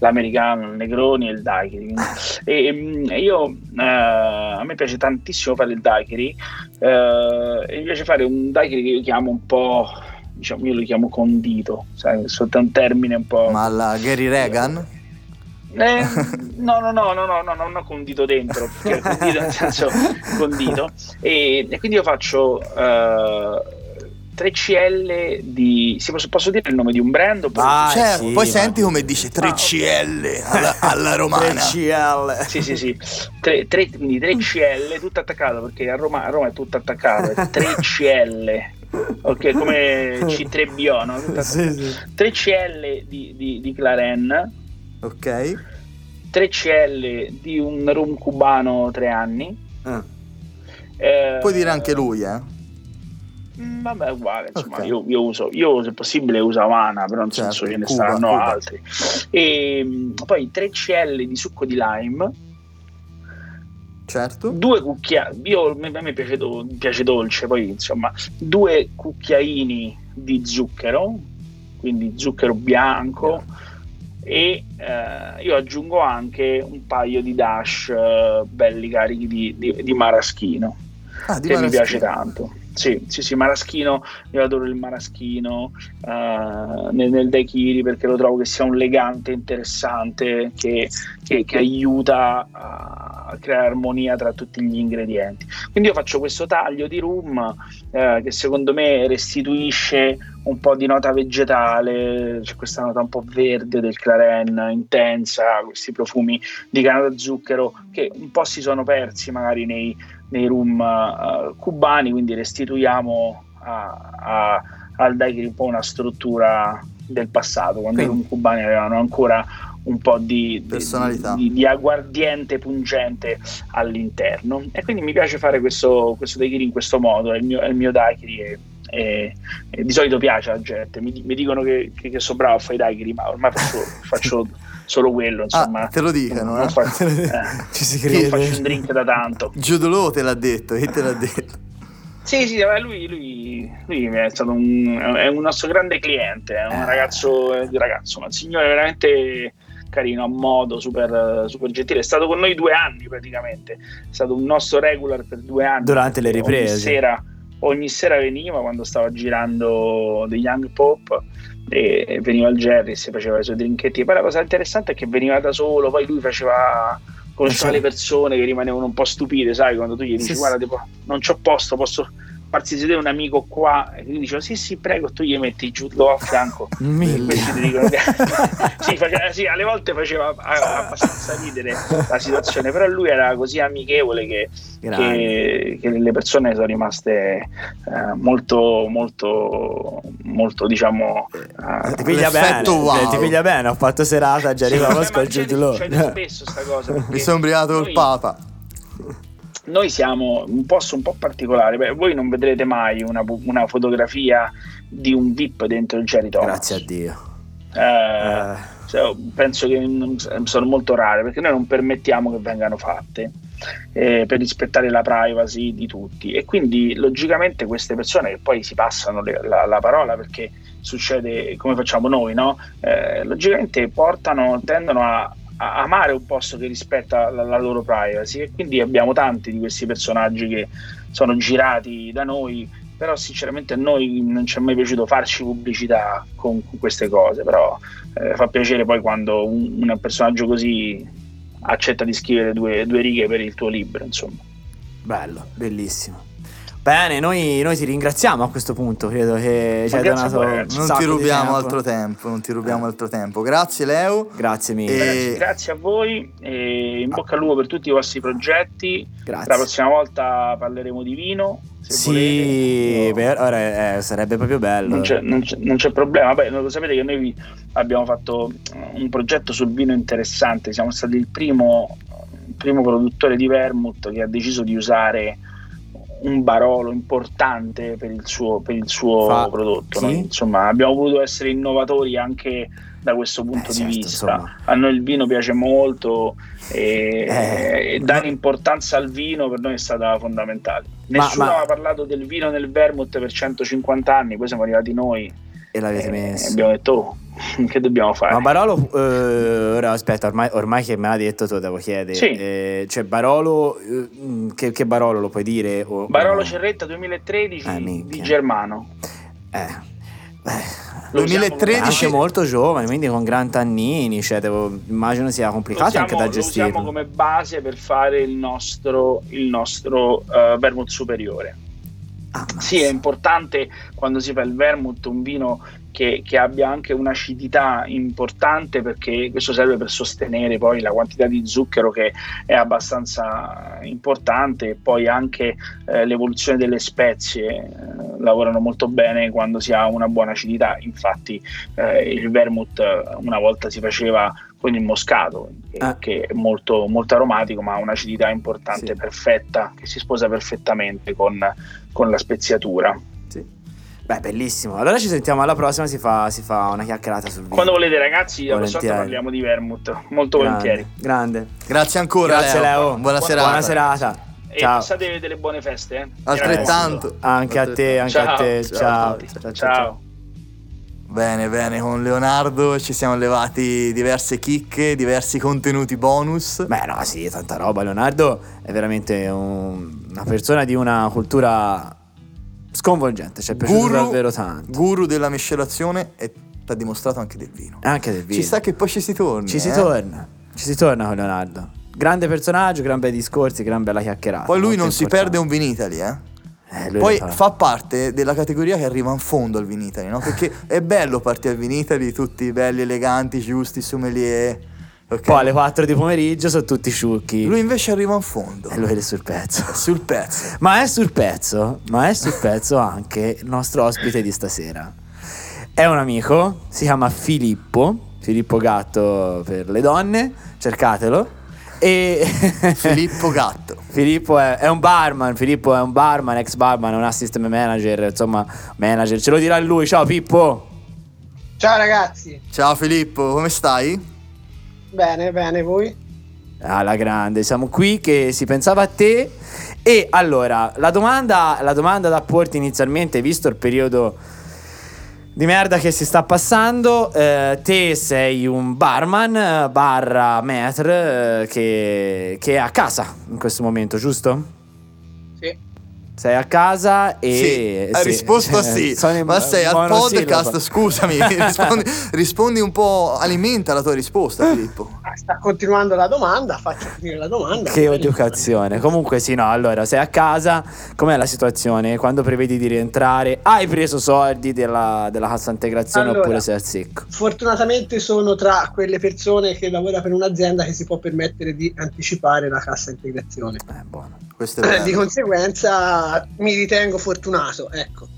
l'americano, il negroni e il daiquiri. (laughs) e mm, io, eh, a me piace tantissimo fare il daiquiri, eh, e mi piace fare un daiquiri che io chiamo un po', diciamo, io lo chiamo condito, sai, sotto un termine un po'... Ma la Gary Reagan? Eh, no, no, no, no, no, no, non ho condito dentro, perché condito nel senso condito. E, e quindi io faccio uh, 3 CL di... Si posso, posso, dire il nome di un brand? Ah, certo, sì, poi ma... senti come dice 3 ah, (laughs) alla, alla, romana. 3 CL. Sì, sì, sì. 3, 3, quindi 3 CL, tutto attaccato, perché a Roma, a Roma è tutto attaccato. 3 CL. Ok, come (laughs) C3BO, no? Sì, sì. 3 CL di, di, di Claren Ok. 3 CL di un rum cubano 3 anni. Ah. Eh, Puoi dire anche lui, eh? Mm, vabbè, uguale, insomma, okay. io, io, uso, io se possibile uso Havana, però nel certo, senso ce ne Cuba, saranno Cuba. altri. E mm, poi 3 CL di succo di lime. Certo. Due cucchiai, io, a me piace, do, piace dolce, poi insomma, due cucchiaini di zucchero, quindi zucchero bianco. E eh, io aggiungo anche un paio di dash eh, belli carichi di, di, di maraschino ah, di che maraschino. mi piace tanto sì, sì, sì, maraschino, io adoro il maraschino uh, nel, nel daiquiri perché lo trovo che sia un legante interessante che, che, che, aiuta a creare armonia tra tutti gli ingredienti. Quindi io faccio questo taglio di rum uh, che secondo me restituisce un po' di nota vegetale, c'è questa nota un po' verde del claren intensa, questi profumi di canna da zucchero che un po' si sono persi magari nei nei rum uh, cubani, quindi restituiamo a, a, al daiquiri un po' una struttura del passato, quando quindi. i rum cubani avevano ancora un po' di, Personalità. di, di, aguardiente pungente all'interno. E quindi mi piace fare questo, questo daiquiri in questo modo, è il mio, è il mio daiquiri e, e, e, di solito piace alla gente, mi, mi dicono che, che, che, sono bravo a fare i daiquiri, ma ormai faccio, (laughs) faccio solo quello, insomma. Ah, te lo dicono, non, eh? faccio, (laughs) eh, Ci si crede. Non faccio un drink da tanto. Giudolo te l'ha detto, e te l'ha detto. Sì, sì, lui, lui, lui, è stato un, è un nostro grande cliente, è un eh. ragazzo, ragazzo, un signore veramente carino, a modo, super, super, gentile. È stato con noi due anni praticamente, è stato un nostro regular per due anni. Durante le riprese. Ogni sera, ogni sera veniva quando stava girando The Young Pop e veniva al Jerry e si faceva i suoi drinketti. Poi la cosa interessante è che veniva da solo, poi lui faceva conosceva le persone che rimanevano un po' stupite, sai, quando tu gli dici Sì, guarda, tipo, non c'ho posto, posso farsi sedere un amico qua, e lui diceva sì sì prego, tu gli metti giù a fianco. (laughs) Mille. Questi ti dicono che- (laughs) sì, faceva- sì, alle volte faceva a- abbastanza ridere la situazione, però lui era così amichevole che, che, che le persone sono rimaste eh, molto, molto, molto, diciamo. eh, Ti piglia bene, wow. ti piglia bene, ho fatto serata, già sì, arrivavo Law. succede spesso sta cosa. Mi sono imbriato il noi- papa. Noi siamo un posto un po' particolare. Beh, voi non vedrete mai una, una fotografia di un VIP dentro il Jerry Thomas. Grazie a Dio. Eh, Eh, cioè, penso che sono molto rare perché noi non permettiamo che vengano fatte eh, per rispettare la privacy di tutti e quindi logicamente queste persone che poi si passano le- la, la parola perché succede come facciamo noi, no? Eh, logicamente portano, tendono a amare un posto che rispetta la, la loro privacy e quindi abbiamo tanti di questi personaggi che sono girati da noi però sinceramente a noi non ci è mai piaciuto farci pubblicità con, con queste cose, però eh, fa piacere poi quando un, un personaggio così accetta di scrivere due, due righe per il tuo libro, insomma. bello, bellissimo. Bene, noi, noi ti ringraziamo a questo punto, credo che ci hai donato. Non ti rubiamo tempo. altro tempo, non ti rubiamo altro tempo. Grazie Leo. Grazie mille. E- grazie a voi e in bocca al lupo per tutti i vostri progetti. Grazie. La prossima volta parleremo di vino. Se Sì, volete. per- ora eh, sarebbe proprio bello. Non c'è, non c'è- non c'è problema. Beh, lo sapete che noi abbiamo fatto un progetto sul vino interessante. Siamo stati il primo, il primo produttore di vermouth che ha deciso di usare un barolo importante per il suo, per il suo Fa- prodotto. chi? Noi, insomma, abbiamo voluto essere innovatori anche da questo punto Eh, di certo, vista. insomma. A noi il vino piace molto e, Eh, e dare ma- importanza al vino per noi è stata fondamentale. Ma- Nessuno ma- aveva parlato del vino nel vermouth per 150 anni, poi siamo arrivati noi E l'avete e messo. abbiamo detto oh, (laughs) che dobbiamo fare? Ma Barolo, eh, ora aspetta, ormai, ormai che me l'ha detto, te lo devo chiedere. Sì. Eh, cioè, Barolo, eh, che, che Barolo lo puoi dire? O- Barolo Cerretta 2013 Eh, di. Germano. Eh. Lo usiamo 2013 è molto giovane, quindi con gran tannini, cioè, devo- immagino sia lo complicato usiamo, anche da lo gestire. usiamo come base per fare il nostro, il nostro eh, vermouth superiore. Ah, Sì, è importante quando si fa il vermouth un vino che, che abbia anche un'acidità importante perché questo serve per sostenere poi la quantità di zucchero che è abbastanza importante e poi anche eh, l'evoluzione delle spezie eh, lavorano molto bene quando si ha una buona acidità. Infatti eh, il vermouth eh, una volta si faceva con il moscato che, Ah. che è molto, molto aromatico ma ha un'acidità importante, Sì. perfetta, che si sposa perfettamente con, con la speziatura. Beh, bellissimo. Allora ci sentiamo alla prossima, si fa, si fa una chiacchierata sul video. Quando volete ragazzi, la prossima volta parliamo di vermouth, molto grande, volentieri. grande. Grazie ancora Grazie Leo. Buona Buona serata. Buona serata. E Ciao. passate delle buone feste. Eh? Altrettanto. Anche a te, anche Ciao. a te. Ciao. Ciao. Ciao. ciao. Bene, bene, con Leonardo ci siamo levati diverse chicche, diversi contenuti bonus. Beh, no, sì, tanta roba. Leonardo è veramente un- una persona di una cultura sconvolgente. Ci è piaciuto Guru, davvero tanto. guru della miscelazione e ti ha dimostrato anche del vino. Anche del video. Ci sta che poi ci si torni. Ci si eh? torna. Ci si torna con Leonardo. Grande personaggio, gran bei discorsi, gran bella chiacchierata. Poi lui non si importante. perde un Vinitali, eh. Eh, Poi fa. fa parte della categoria che arriva in fondo al Vinitali, no? Perché è bello partire al Vinitali, tutti belli, eleganti, giusti, sommelier. Ok? Poi alle 4 di pomeriggio sono tutti sciucchi. Lui invece arriva in fondo. E lui è sul pezzo. (laughs) Sul pezzo. Ma è sul pezzo, ma è sul pezzo anche il nostro ospite di stasera. È un amico, si chiama Filippo, Filippo Gatto per le donne, cercatelo. E (laughs) Filippo Gatto. Filippo è, è un barman, Filippo è un barman, ex barman, un assistant manager, insomma, manager, ce lo dirà lui. Ciao Pippo. Ciao ragazzi, Ciao Filippo, come stai? Bene, bene, voi? Alla grande, siamo qui che si pensava a te. E allora, la domanda, la domanda da porti inizialmente, visto il periodo di merda che si sta passando, eh, te sei un barman eh, barra maître eh, che, che è a casa in questo momento, giusto? Sei a casa e... sì, hai sì, risposto (laughs) sì. in- Ma sei al podcast, scusami, (laughs) rispondi, rispondi un po', alimenta la tua risposta Filippo. sta continuando la domanda, faccio finire la domanda. Che educazione. Comunque sì, no, allora sei a casa, com'è la situazione? Quando prevedi di rientrare? Hai preso soldi della, della cassa integrazione Allora, oppure sei al secco? Fortunatamente sono tra quelle persone che lavora per un'azienda che si può permettere di anticipare la cassa integrazione. Eh, buono. Questo è bello. Di conseguenza mi ritengo fortunato, ecco.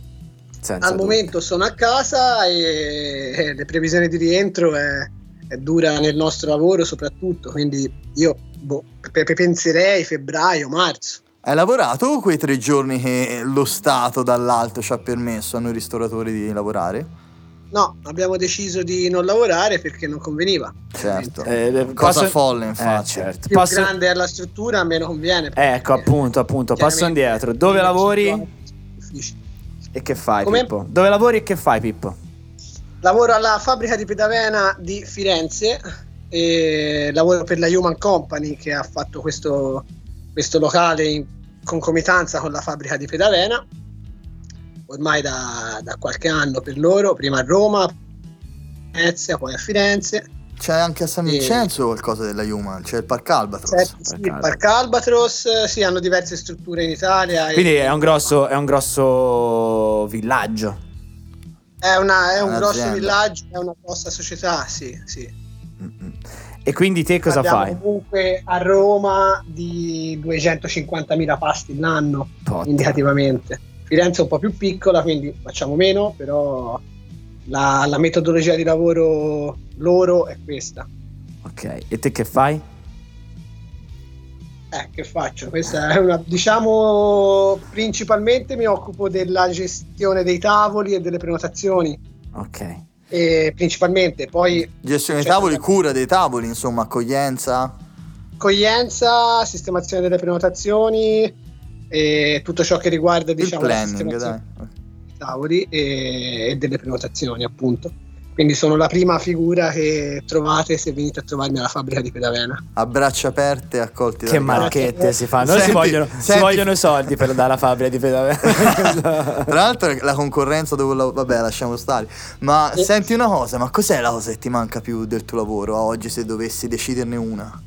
Senza Al dubbio. momento sono a casa e le previsioni di rientro è, è dura nel nostro lavoro soprattutto, quindi io boh, pe- penserei febbraio, marzo. Hai lavorato quei tre giorni che lo Stato dall'alto ci ha permesso a noi ristoratori di lavorare? No, abbiamo deciso di non lavorare perché non conveniva. Certo. Eh, Cosa posso- folle, Eh, infatti. certo. Più Posso- grande è la struttura, meno conviene. Ecco, appunto, appunto. Passo indietro. Dove lavori e che fai, Come? Pippo? Dove lavori e che fai, Pippo? Lavoro alla fabbrica di pedavena di Firenze e lavoro per la Human Company che ha fatto questo, questo locale in concomitanza con la fabbrica di pedavena ormai da, da qualche anno per loro, prima a Roma, a Venezia, poi a Firenze. C'è anche a San E- Vincenzo qualcosa della Human, c'è il Parc Albatros. Certo, sì, il Parc Albatros, sì, hanno diverse strutture in Italia. e- Quindi è un grosso, è un grosso villaggio. È, una- è un grosso villaggio, è una grossa società, sì, sì. E quindi te cosa Parliamo fai? comunque a Roma di 250.000 pasti l'anno, Tot. indicativamente. Firenze è un po' più piccola, quindi facciamo meno, però la, la metodologia di lavoro loro è questa. Ok. E te che fai? Eh, che faccio? Questa è una, diciamo, principalmente mi occupo della gestione dei tavoli e delle prenotazioni, Ok. e principalmente poi Gestione dei Certo. tavoli, cura dei tavoli, insomma, accoglienza. accoglienza, sistemazione delle prenotazioni e tutto ciò che riguarda diciamo, il la planning, dai. dei tavoli e, e delle prenotazioni, appunto. Quindi sono la prima figura che trovate se venite a trovarmi alla fabbrica di Pedavena. A braccia aperte, accolti Che marchette si fanno? Non si Senti, vogliono, si senti. vogliono i soldi per dare la fabbrica di pedavena. (laughs) (laughs) Tra l'altro la concorrenza dove la- vabbè lasciamo stare Ma Sì. senti una cosa Ma cos'è la cosa che ti manca più del tuo lavoro a oggi se dovessi deciderne una?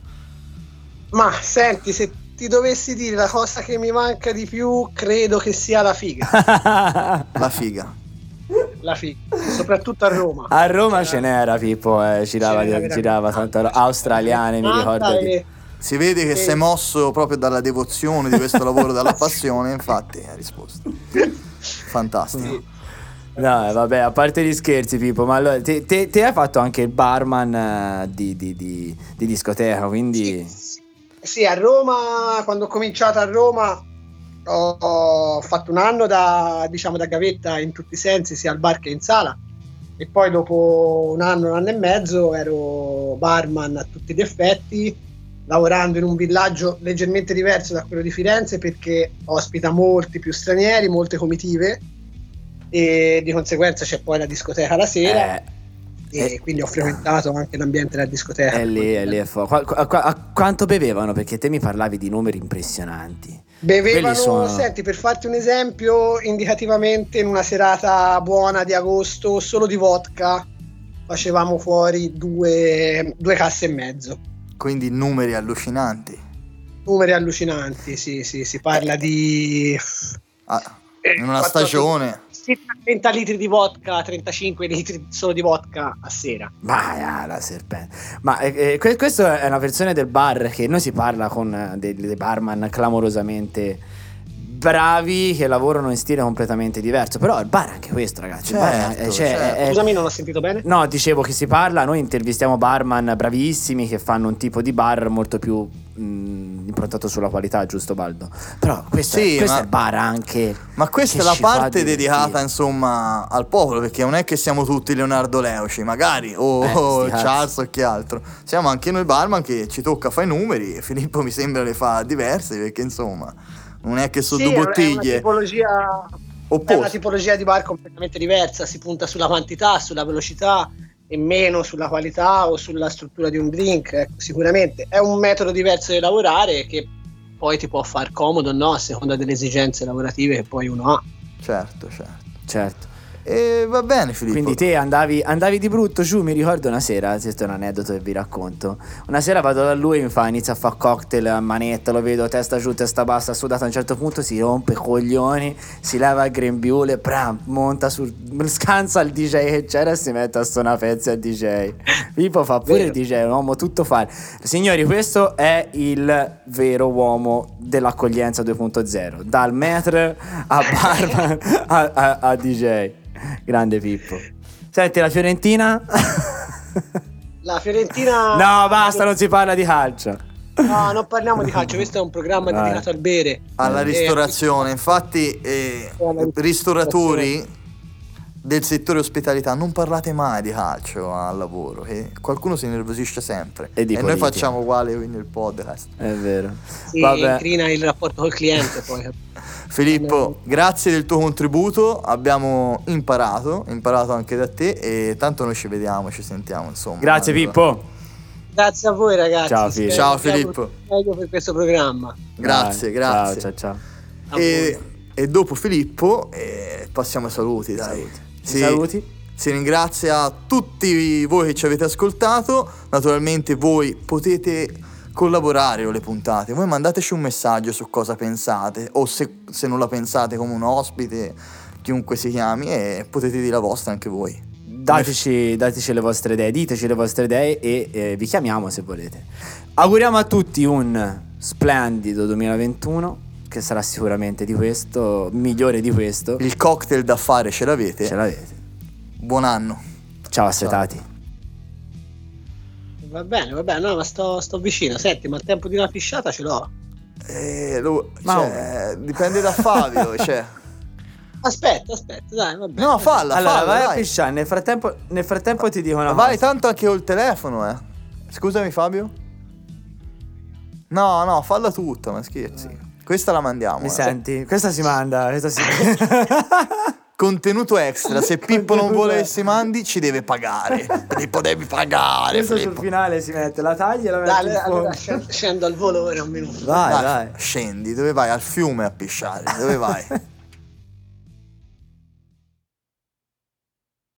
Ma senti, se ti dovessi dire la cosa che mi manca di più, credo che sia la figa. (laughs) La figa La figa, soprattutto a Roma. A Roma ce n'era Pippo, eh, girava, Ce n'era veramente girava tanta roba. Australiane, mi ricordo. Di- e- Si vede che Sì. sei mosso proprio dalla devozione di questo lavoro, dalla passione Infatti hai risposto Fantastico No, eh, vabbè, a parte gli scherzi, Pippo, ma allora te, te- te hai fatto anche il barman eh, di, di- di- di discoteca, quindi... Sì, sì, a Roma, quando ho cominciato a Roma, ho, ho fatto un anno da, diciamo, da gavetta in tutti i sensi, sia al bar che in sala. E poi dopo un anno, un anno e mezzo ero barman a tutti gli effetti, lavorando in un villaggio leggermente diverso da quello di Firenze perché ospita molti più stranieri, molte comitive e di conseguenza c'è poi la discoteca la sera Eh, e eh. quindi ho frequentato anche l'ambiente della discoteca. è lì, è lì, è fu- Qua- qua- qua- a quanto bevevano? Perché te mi parlavi di numeri impressionanti. Bevevano, sono- senti, per farti un esempio, indicativamente in una serata buona di agosto, solo di vodka, facevamo fuori due, due casse e mezzo. Quindi numeri allucinanti Numeri allucinanti, sì, sì, si parla di... Ah, eh, In una 14 stagione sì, 30 litri di vodka, 35 litri solo di vodka a sera. Vai, ah, la serpente. Ma eh, eh, que- questa è una versione del bar che noi si parla con eh, dei, dei barman clamorosamente bravi che lavorano in stile completamente diverso. Però il bar è anche questo, ragazzi. il bar è- Certo, è- cioè, certo. è- Scusami, non ho sentito bene? No, dicevo che si parla, noi intervistiamo barman bravissimi che fanno un tipo di bar molto più mh, improntato sulla qualità, giusto Baldo? Però questo, Sì, è, questo ma- è il bar anche... Ma questa è la parte dedicata insomma al popolo perché non è che siamo tutti Leonardo Leuci magari o Eh. Charles o chi altro siamo anche noi barman che ci tocca fare i numeri e Filippo mi sembra le fa diverse perché insomma non è che sono Sì, due una- È una bottiglie È una tipologia di bar completamente diversa, si punta sulla quantità, sulla velocità e meno sulla qualità o sulla struttura di un drink. ecco, sicuramente è un metodo diverso di lavorare che poi ti può far comodo o no a seconda delle esigenze lavorative che poi uno ha. certo certo Certo. E va bene Filippo. Quindi te andavi, andavi di brutto giù, mi ricordo una sera, questo è un aneddoto che vi racconto. Una sera vado da lui, mi fa, inizia a fare cocktail a manetta, lo vedo testa giù, testa bassa, sudato, a un certo punto si rompe i coglioni, si leva il grembiule, bram, monta sul, scansa il DJ che c'era e si mette a suonare pezzi al DJ. Pippo fa pure il DJ, un uomo tutto fare. Signori, questo è il vero uomo dell'accoglienza 2.0, dal metre a barman (laughs) a, a- a DJ. Grande Pippo. Senti, la Fiorentina? La Fiorentina. no, basta, non si parla di calcio. No, non parliamo di calcio, questo è un programma Vai. dedicato al bere. alla Eh, ristorazione. Infatti, eh, ristoratori del settore ospitalità, non parlate mai di calcio al lavoro, che qualcuno si nervosisce sempre. E di noi facciamo uguale nel podcast. È vero. Si Vabbè. incrina il rapporto col cliente poi. Filippo, grazie del tuo contributo, abbiamo imparato, imparato anche da te e tanto noi ci vediamo, ci sentiamo, insomma. Grazie Allora, Pippo. Grazie a voi ragazzi. Ciao, Filippo. Ciao, Filippo. Meglio per questo programma. Grazie, Dai, grazie. Ciao, ciao, ciao. E, e dopo Filippo eh, passiamo ai saluti, dai. Saluti. Si- Saluti. Si ringrazia tutti voi che ci avete ascoltato. Naturalmente voi potete collaborare con le puntate. Voi mandateci un messaggio su cosa pensate o se, se non la pensate come un ospite, chiunque si chiami e potete dire la vostra anche voi. Dateci, dateci le vostre idee, diteci le vostre idee e eh, vi chiamiamo se volete. Auguriamo a tutti un splendido 2021, che sarà sicuramente di questo, migliore di questo. Il cocktail da fare ce l'avete? Ce l'avete. Buon anno. Ciao assetati. Va bene, va bene, no, ma sto, sto vicino. Senti, ma il tempo di una pisciata ce l'ho. Eh, lo- Ma cioè, dipende da Fabio. (laughs) cioè. Aspetta, aspetta, dai, va bene. No, falla, allora, falla, vai a pisciare, nel frattempo, nel frattempo ti dico una Vai cosa. tanto anche col telefono, eh. Scusami Fabio. No, no, falla tutta, ma scherzi. Questa la mandiamo. Mi eh. senti? Questa si manda, questa si (laughs) (laughs) Contenuto extra. Se Pippo non si mandi, ci deve pagare. Pippo devi pagare, Questo sul Filippo. finale si mette, la taglia e la metti Dai, allora scendo- al volo ora un minuto. Vai, Dai, vai. Scendi, dove vai? Al fiume a pisciare. Dove vai? (laughs)